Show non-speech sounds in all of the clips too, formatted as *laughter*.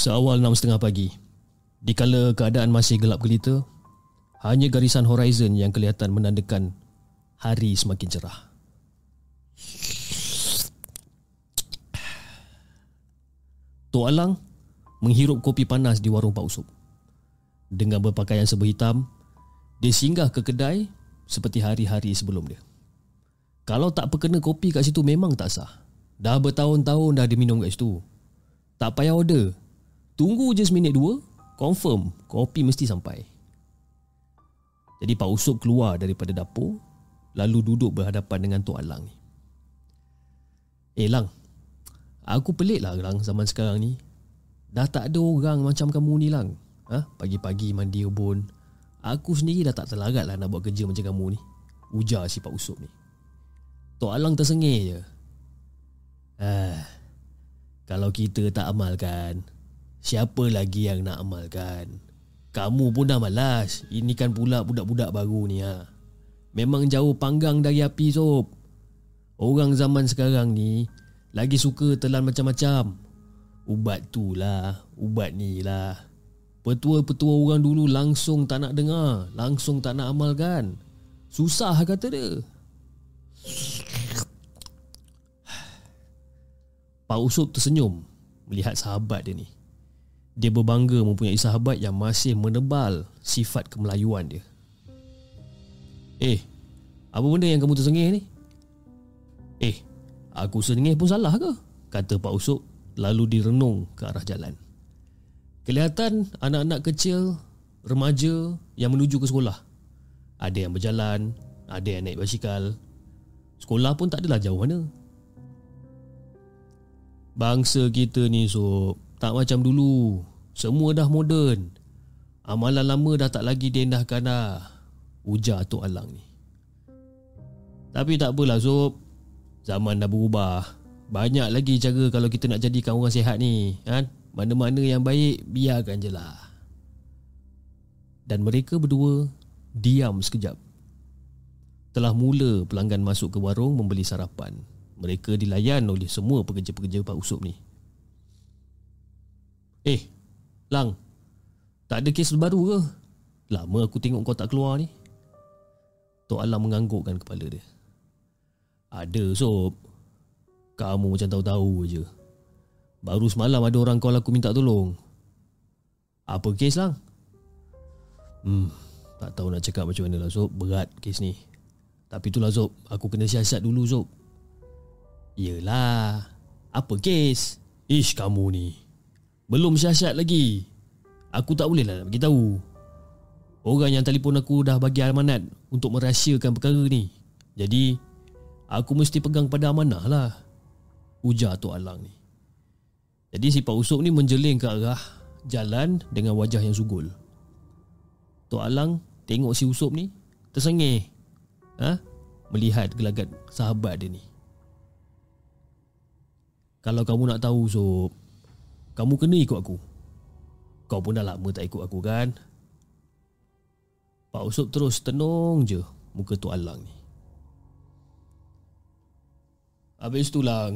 Seawal enam setengah pagi Dikala keadaan masih gelap gelita Hanya garisan horizon yang kelihatan menandakan Hari semakin cerah Tok Alang menghirup kopi panas di warung Pak Usop. Dengan berpakaian serba hitam, dia singgah ke kedai seperti hari-hari sebelum dia. Kalau tak perkena kopi kat situ memang tak sah. Dah bertahun-tahun dah dia minum kat situ. Tak payah order. Tunggu je seminit dua, confirm kopi mesti sampai. Jadi Pak Usop keluar daripada dapur lalu duduk berhadapan dengan Tok Alang ni. Eh Lang, Aku pelik lah Lang zaman sekarang ni Dah tak ada orang macam kamu ni Lang ha? Pagi-pagi mandi rebun Aku sendiri dah tak terlarat lah nak buat kerja macam kamu ni Ujar si Pak Usop ni Tok Alang tersengih je ah, Kalau kita tak amalkan Siapa lagi yang nak amalkan? Kamu pun dah malas. Ini kan pula budak-budak baru ni ha? Memang jauh panggang dari api sob Orang zaman sekarang ni lagi suka telan macam-macam. Ubat tu lah Ubat ni lah. Petua-petua orang dulu langsung tak nak dengar Langsung tak nak amalkan. Susah kata dia. Pak Usop tersenyum Melihat sahabat dia ni Dia berbangga mempunyai sahabat yang masih menebal Sifat kemelayuan dia Eh Apa benda yang kamu tersengih ni? Eh Aku sengih pun salah ke? Kata Pak Usuk lalu direnung ke arah jalan. Kelihatan anak-anak kecil, remaja yang menuju ke sekolah. Ada yang berjalan, ada yang naik basikal. Sekolah pun tak adalah jauh mana. Bangsa kita ni so tak macam dulu. Semua dah moden. Amalan lama dah tak lagi diendahkan dah. Ujar Tok Alang ni. Tapi tak apalah Sob Zaman dah berubah Banyak lagi cara kalau kita nak jadikan orang sihat ni kan? Mana-mana yang baik Biarkan je lah Dan mereka berdua Diam sekejap Telah mula pelanggan masuk ke warung Membeli sarapan Mereka dilayan oleh semua pekerja-pekerja Pak Usop ni Eh Lang. Tak ada kes baru ke? Lama aku tengok kau tak keluar ni. Tok Alam menganggukkan kepala dia. Ada sob Kamu macam tahu-tahu je. Baru semalam ada orang call aku minta tolong. Apa kes lang? Hmm, tak tahu nak cakap macam mana lah Sob Berat kes ni. Tapi itulah Sob Aku kena siasat dulu Sob Yelah. Apa kes? Ish kamu ni Belum siasat lagi. Aku tak boleh lah nak beritahu. Orang yang telefon aku dah bagi amanat Untuk merahsiakan perkara ni. Jadi Aku mesti pegang pada amanah lah. Ujar Tok Alang ni. Jadi si Pak Usop ni menjeling ke arah Jalan dengan wajah yang sugul. Tok Alang tengok si Usop ni Tersengih. Ha? Melihat gelagat sahabat dia ni. Kalau kamu nak tahu Usop Kamu kena ikut aku. Kau pun dah lama tak ikut aku kan? Pak Usop terus tenung je Muka Tok Alang ni. Habis tu lah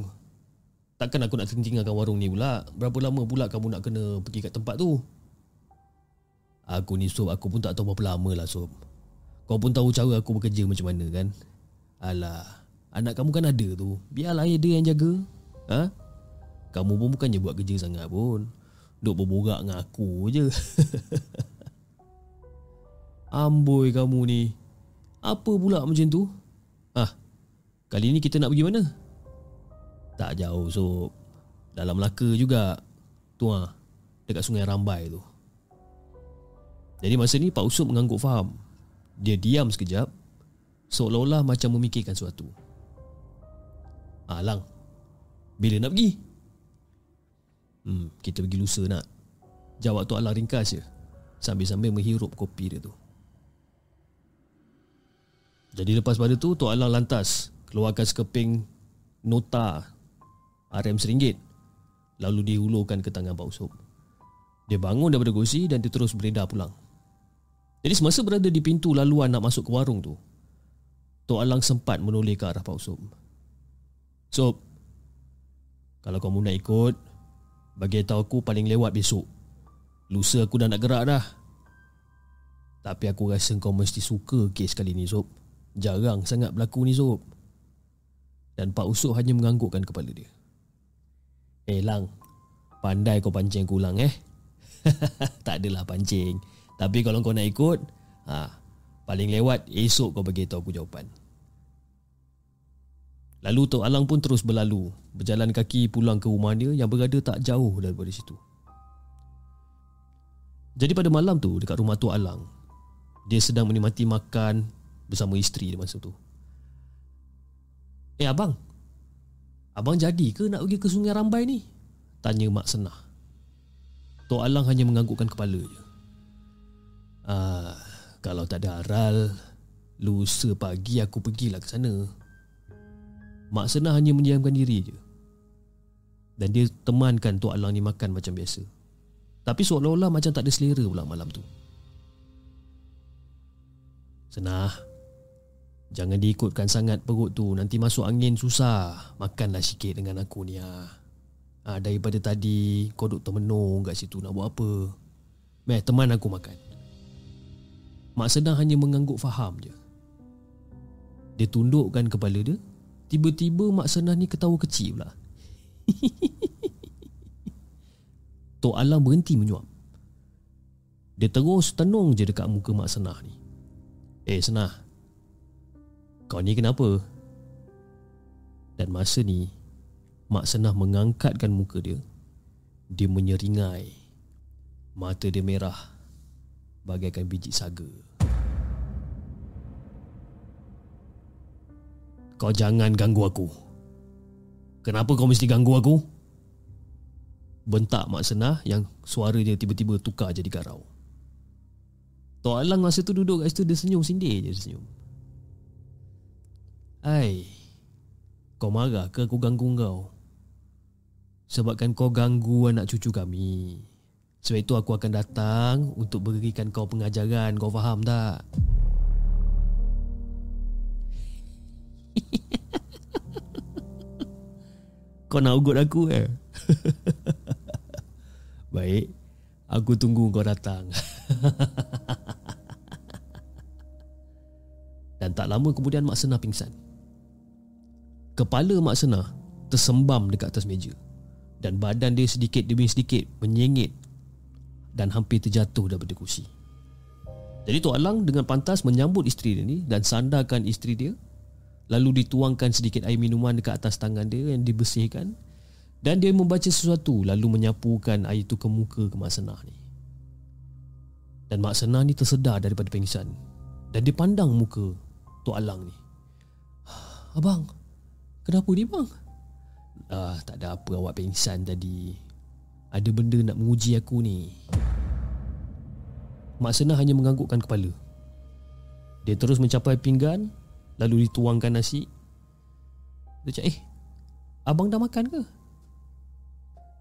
Takkan aku nak tinggalkan warung ni pula? Berapa lama pula kamu nak kena pergi kat tempat tu? Aku ni Sob Aku pun tak tahu berapa lama lah Sob Kau pun tahu cara aku bekerja macam mana kan? Alah Anak kamu kan ada tu. Biarlah dia yang jaga. Ha? Kamu pun bukannya buat kerja sangat pun. Duk berborak dengan aku je. *laughs* Amboi kamu ni. Apa pula macam tu? Ah, Kali ni kita nak pergi mana? Tak jauh so Dalam Melaka juga. Tu lah Dekat sungai Rambai tu. Jadi masa ni Pak Usop mengangguk faham. Dia diam sekejap. Seolah-olah macam memikirkan sesuatu. Alang ah, Bila nak pergi? Hmm, kita pergi lusa nak Jawab tu Alang ringkas je. Sambil-sambil menghirup kopi dia tu. Jadi lepas pada tu Tok Alang lantas. Keluarkan sekeping Nota RM seringgit. Lalu dihulurkan ke tangan Pak Usop. Dia bangun daripada kursi dan dia terus beredar pulang. Jadi semasa berada di pintu laluan nak masuk ke warung tu Tok Alang sempat menoleh ke arah Pak Usop. Sob Kalau kamu nak ikut Bagi tahu aku paling lewat besok. Lusa aku dah nak gerak dah. Tapi aku rasa kau mesti suka kes kali ni Sob Jarang sangat berlaku ni Sob Dan Pak Usuk hanya menganggukkan kepala dia. Eh Lang. Pandai kau pancing aku Lang eh. *laughs* Tak adalah pancing. Tapi kalau kau nak ikut ha, Paling lewat esok kau bagi tahu aku jawapan Lalu Tok Alang pun terus berlalu Berjalan kaki pulang ke rumah dia Yang berada tak jauh daripada situ. Jadi pada malam tu Dekat rumah Tok Alang Dia sedang menikmati makan Bersama isteri dia masa tu. Eh abang Abang jadi ke nak pergi ke sungai Rambai ni? Tanya Mak Senah. Tok Alang hanya menganggukkan kepala je. Ah, Kalau tak ada aral Lusa pagi aku pergilah ke sana Mak Senah hanya mendiamkan diri je. Dan dia temankan Tok Alang ni makan macam biasa. Tapi seolah-olah macam tak ada selera pula malam tu. Senah. Jangan diikutkan sangat perut tu. Nanti masuk angin susah. Makanlah sikit dengan aku ni ha. Ha, Daripada tadi Kau duduk termenung kat situ Nak buat apa? Meh teman aku makan. Mak Senah hanya mengangguk faham je. Dia tundukkan kepala dia Tiba-tiba Mak Senah ni ketawa kecil pula. *laughs* Tok Alang berhenti menyuap. Dia terus tenung je dekat muka Mak Senah ni. Eh Senah Kau ni kenapa? Dan masa ni Mak Senah mengangkatkan muka dia. Dia menyeringai. Mata dia merah. Bagaikan biji saga Kau jangan ganggu aku. Kenapa kau mesti ganggu aku? Bentak Mak Senah yang suara dia tiba-tiba tukar jadi garau. Tok Alang masa tu duduk kat situ dia senyum sindir je dia senyum. Hai, kau marah ke aku ganggu kau? Sebabkan kau ganggu anak cucu kami. Sebab itu aku akan datang untuk berikan kau pengajaran. Kau faham tak? *laughs* Kau nak ugut aku eh? *laughs* Baik. Aku tunggu kau datang. *laughs* Dan tak lama kemudian Mak Senah pingsan. Kepala Mak Senah Tersembam dekat atas meja. Dan badan dia sedikit demi sedikit Menyengit Dan hampir terjatuh daripada kursi. Jadi Tok Alang dengan pantas menyambut isteri dia ni Dan sandarkan isteri dia Lalu dituangkan sedikit air minuman dekat atas tangan dia yang dibersihkan dan dia membaca sesuatu lalu menyapukan air itu ke muka ke Mak Senah ni. Dan Mak Senah ni tersedar daripada pingsan dan dia pandang muka Tok Alang ni. Abang, kenapa ni bang? Ah, tak ada apa awak pingsan tadi. Ada benda nak menguji aku ni. Mak Senah hanya menganggukkan kepala. Dia terus mencapai pinggan Lalu dituangkan nasi. Dia cakap eh Abang dah makan ke?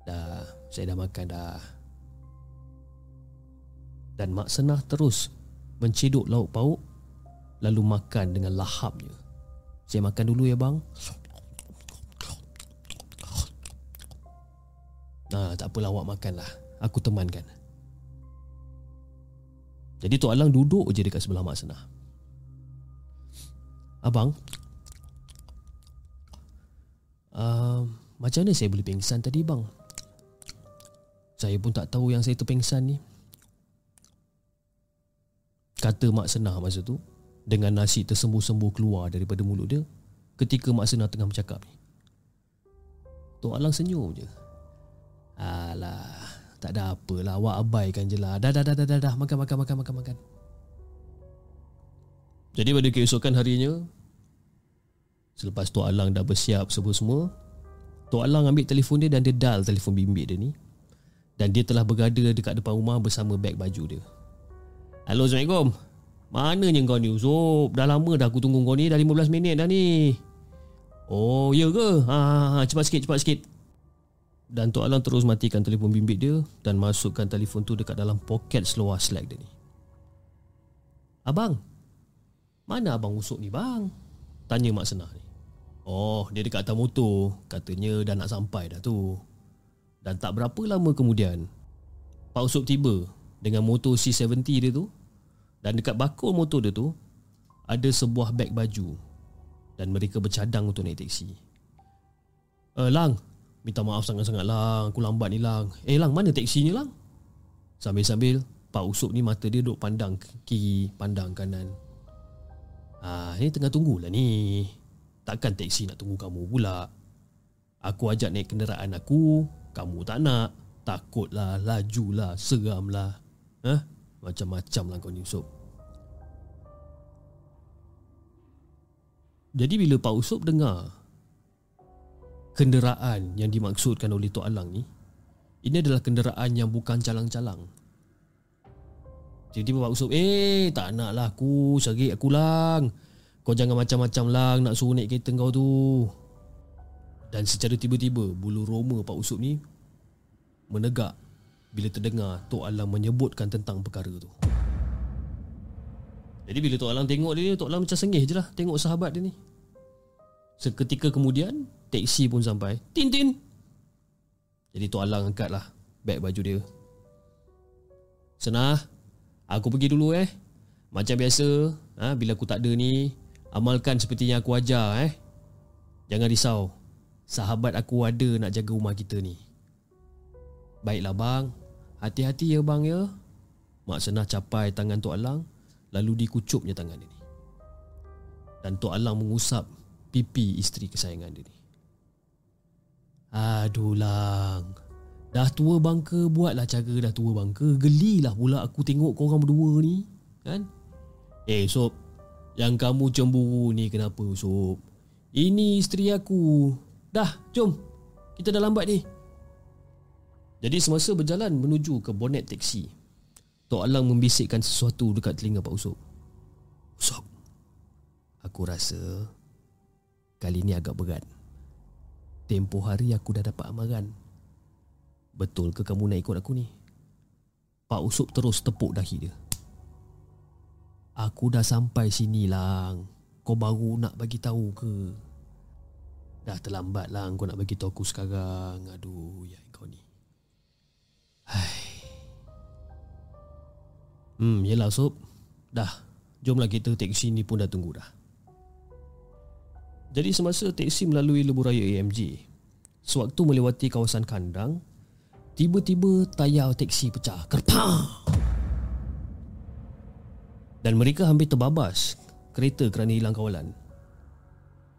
Dah Saya dah makan dah. Dan Mak Senah terus Menceduk lauk pauk Lalu makan dengan lahapnya Saya makan dulu ya bang. Nah, tak apalah awak makan lah Aku temankan. Jadi Tok Alang duduk je dekat sebelah Mak Senah Abang? Uh, Macam mana saya boleh pingsan tadi bang? Saya pun tak tahu yang saya terpingsan ni. Kata Mak Senah masa tu Dengan nasi tersembuh-sembuh keluar daripada mulut dia Ketika Mak Senah tengah bercakap ni. Tok Alang senyum je. Alah Tak ada apalah Awak abaikan je lah. Dah dah dah dah dah, dah. Makan makan makan makan makan jadi pada keesokan harinya Selepas Tok Alang dah bersiap semua-semua Tok Alang ambil telefon dia dan dia dial telefon bimbit dia ni. Dan dia telah bergada dekat depan rumah bersama beg baju dia. Halo Assalamualaikum. Mananya kau ni? Uzub Dah lama dah aku tunggu kau ni. Dah 15 minit dah ni. Oh ya ke? Ha, ha, ha, Cepat sikit cepat sikit. Dan Tok Alang terus matikan telefon bimbit dia Dan masukkan telefon tu dekat dalam poket seluar slack dia ni. Abang mana abang usuk ni bang? Tanya Mak Senah ni. Oh, dia dekat atas motor. Katanya dah nak sampai dah tu. Dan tak berapa lama kemudian Pak Usop tiba Dengan motor C70 dia tu Dan dekat bakul motor dia tu Ada sebuah beg baju Dan mereka bercadang untuk naik teksi Eh Lang Minta maaf sangat-sangat Lang Aku lambat ni Lang Eh Lang mana teksi ni Lang Sambil-sambil Pak Usop ni mata dia duduk pandang kiri Pandang kanan Ah, ini tengah tunggulah ni. Takkan teksi nak tunggu kamu pula. Aku ajak naik kenderaan aku Kamu tak nak. Takutlah, lajulah, seramlah. Hah? Macam-macam lah kau ni Usop. Jadi bila Pak Usop dengar Kenderaan yang dimaksudkan oleh Tok Alang ni Ini adalah kenderaan yang bukan calang-calang Jadi Pak Usop Eh tak nak lah aku Serik aku lang Kau jangan macam-macam lang Nak suruh naik kereta kau tu dan secara tiba-tiba bulu roma Pak Usop ni menegak bila terdengar Tok Alang menyebutkan tentang perkara tu. Jadi bila Tok Alang tengok dia, Tok Alang macam sengih je lah tengok sahabat dia ni. Seketika kemudian, teksi pun sampai. Tin tin. Jadi Tok Alang angkat lah beg baju dia. Senah, aku pergi dulu eh. Macam biasa, ha, bila aku tak ada ni, amalkan seperti yang aku ajar eh. Jangan risau, Sahabat aku ada nak jaga rumah kita ni. Baiklah bang. Hati-hati ya bang ya. Mak Senah capai tangan Tok Alang Lalu dikucupnya tangan dia ni. Dan Tok Alang mengusap Pipi isteri kesayangan dia ni. Aduh lang Dah tua bangka Buatlah cara dah tua bangka Gelilah pula aku tengok korang berdua ni Kan Eh Sob Yang kamu cemburu ni kenapa Sob Ini isteri aku Dah, jom. Kita dah lambat ni. Jadi semasa berjalan menuju ke bonet teksi, Tok Alang membisikkan sesuatu dekat telinga Pak Usop. Usop, aku rasa kali ni agak berat. Tempoh hari aku dah dapat amaran. Betul ke kamu nak ikut aku ni? Pak Usop terus tepuk dahi dia. Aku dah sampai sini lang. Kau baru nak bagi tahu ke? Dah terlambat lah kau nak bagi tahu aku sekarang. Aduh, ya kau ni. Hai. Hmm, yelah Sob. Dah, jomlah kita teksi ni pun dah tunggu dah. Jadi semasa teksi melalui lebuh raya AMG, sewaktu melewati kawasan kandang, tiba-tiba tayar teksi pecah. Kerpang! Dan mereka hampir terbabas kereta kerana hilang kawalan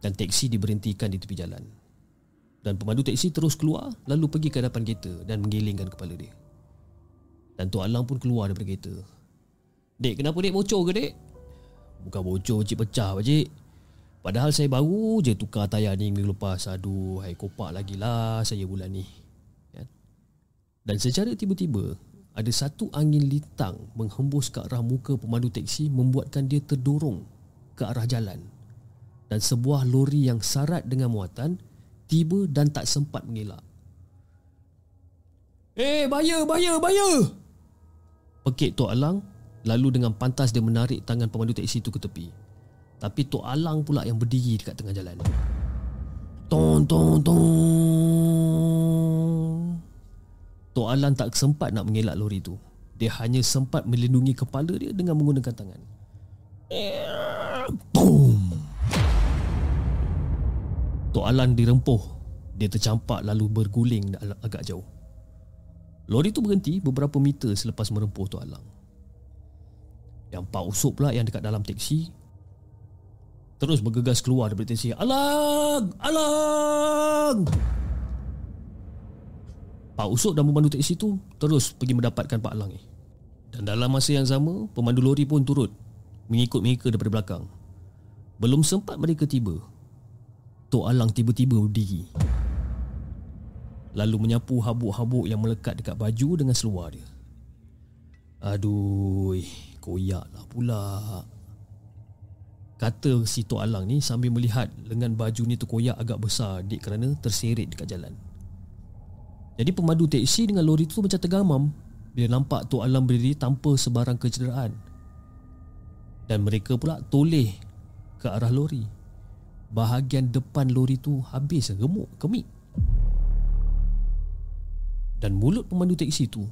dan teksi diberhentikan di tepi jalan. Dan pemandu teksi terus keluar lalu pergi ke hadapan kereta dan menggelingkan kepala dia. Dan Tok Alang pun keluar daripada kereta. Dek, kenapa dek bocor ke dek? Bukan bocor, cik pecah cik. Padahal saya baru je tukar tayar ni minggu lepas. Aduh, hai kopak lagi lah saya bulan ni. Dan secara tiba-tiba, ada satu angin litang menghembus ke arah muka pemandu teksi membuatkan dia terdorong ke arah jalan dan sebuah lori yang sarat dengan muatan tiba dan tak sempat mengelak. Eh, bahaya, bahaya, bahaya! Pekik Tok Alang lalu dengan pantas dia menarik tangan pemandu teksi itu ke tepi. Tapi Tok Alang pula yang berdiri dekat tengah jalan. Tong, tong, tong. Tok Alang tak sempat nak mengelak lori itu. Dia hanya sempat melindungi kepala dia dengan menggunakan tangan. Boom! Tok Alan dirempuh Dia tercampak lalu berguling agak jauh Lori itu berhenti beberapa meter selepas merempuh Tok Alang Yang Pak Usop pula yang dekat dalam teksi Terus bergegas keluar daripada teksi Alang! Alang! Pak Usop dan pemandu teksi itu terus pergi mendapatkan Pak Alang ni. Dan dalam masa yang sama Pemandu lori pun turut Mengikut mereka daripada belakang. Belum sempat mereka tiba Tok Alang tiba-tiba berdiri. Lalu menyapu habuk-habuk yang melekat dekat baju dengan seluar dia. Aduh, koyaklah pula. Kata si Tok Alang ni sambil melihat lengan baju ni terkoyak agak besar dik kerana terseret dekat jalan Jadi pemandu teksi dengan lori tu macam tergamam Bila nampak Tok Alang berdiri tanpa sebarang kecederaan. Dan mereka pula toleh ke arah lori. Bahagian depan lori tu habis gemuk kemik. Dan mulut pemandu teksi tu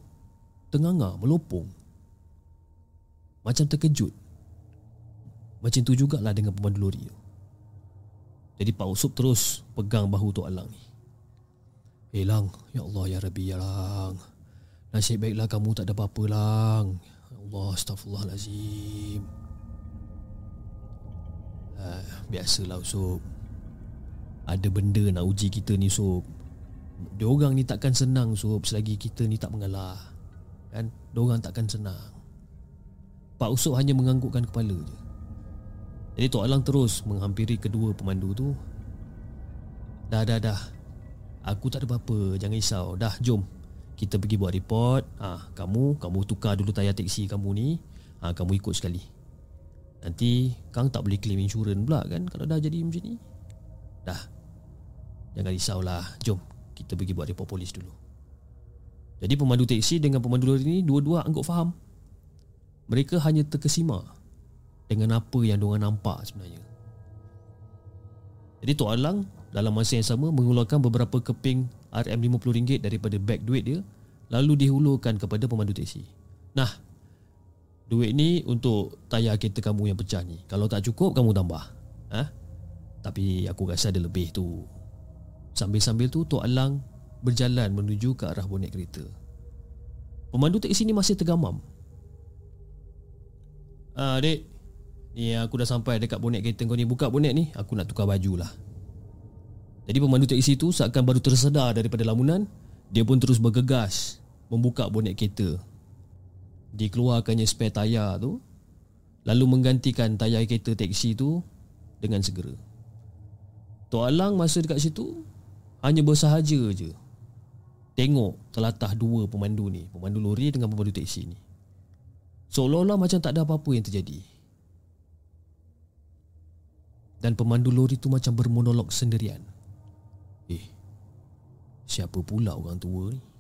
Tenganga melopong. Macam terkejut. Macam tu jugalah dengan pemandu lori tu. Jadi Pak Usup terus pegang bahu Tok Alang ni Eh Lang Ya Allah Ya Rabbi Ya Lang. Nasib baiklah kamu tak ada apa-apa Lang. Ya Allah Astaghfirullahalazim. Ah, Biasalah Usup Ada benda nak uji kita ni Usup Diorang ni takkan senang Usup Selagi kita ni tak mengalah. Kan? Diorang takkan senang. Pak Usup hanya menganggukkan kepala je. Jadi Tok Alang terus Menghampiri kedua pemandu tu. Dah dah dah Aku tak ada apa-apa Jangan risau. Dah jom. Kita pergi buat report. Ha, Kamu Kamu tukar dulu tayar teksi kamu ni. Ha, Kamu ikut sekali. Nanti Kang tak boleh claim insurans pula kan? Kalau dah jadi macam ni. Dah. Jangan risaulah Jom Kita pergi buat report polis dulu. Jadi pemandu teksi Dengan pemandu lori ni Dua-dua anggap faham. Mereka hanya terkesima Dengan apa yang diorang nampak sebenarnya. Jadi Tok Alang dalam masa yang sama mengeluarkan beberapa keping RM50 daripada beg duit dia lalu dihulurkan kepada pemandu teksi. Nah, duit ni untuk tayar kereta kamu yang pecah ni. Kalau tak cukup kamu tambah. Ha? Tapi aku rasa ada lebih tu. Sambil-sambil tu Tok Alang berjalan menuju ke arah bonet kereta. Pemandu teksi ni masih tergamam. Ah, dek. Ni aku dah sampai dekat bonet kereta kau ni. Buka bonet ni. Aku nak tukar baju lah. Jadi pemandu teksi itu seakan baru tersedar daripada lamunan, dia pun terus bergegas membuka bonet kereta. Dikeluarkannya spare tayar tu, lalu menggantikan tayar kereta teksi itu dengan segera. Tok Alang masa dekat situ hanya bersahaja je. Tengok telatah dua pemandu ni, pemandu lori dengan pemandu teksi ni. Seolah-olah macam tak ada apa-apa yang terjadi. Dan pemandu lori tu macam bermonolog sendirian. Siapa pula orang tua ni?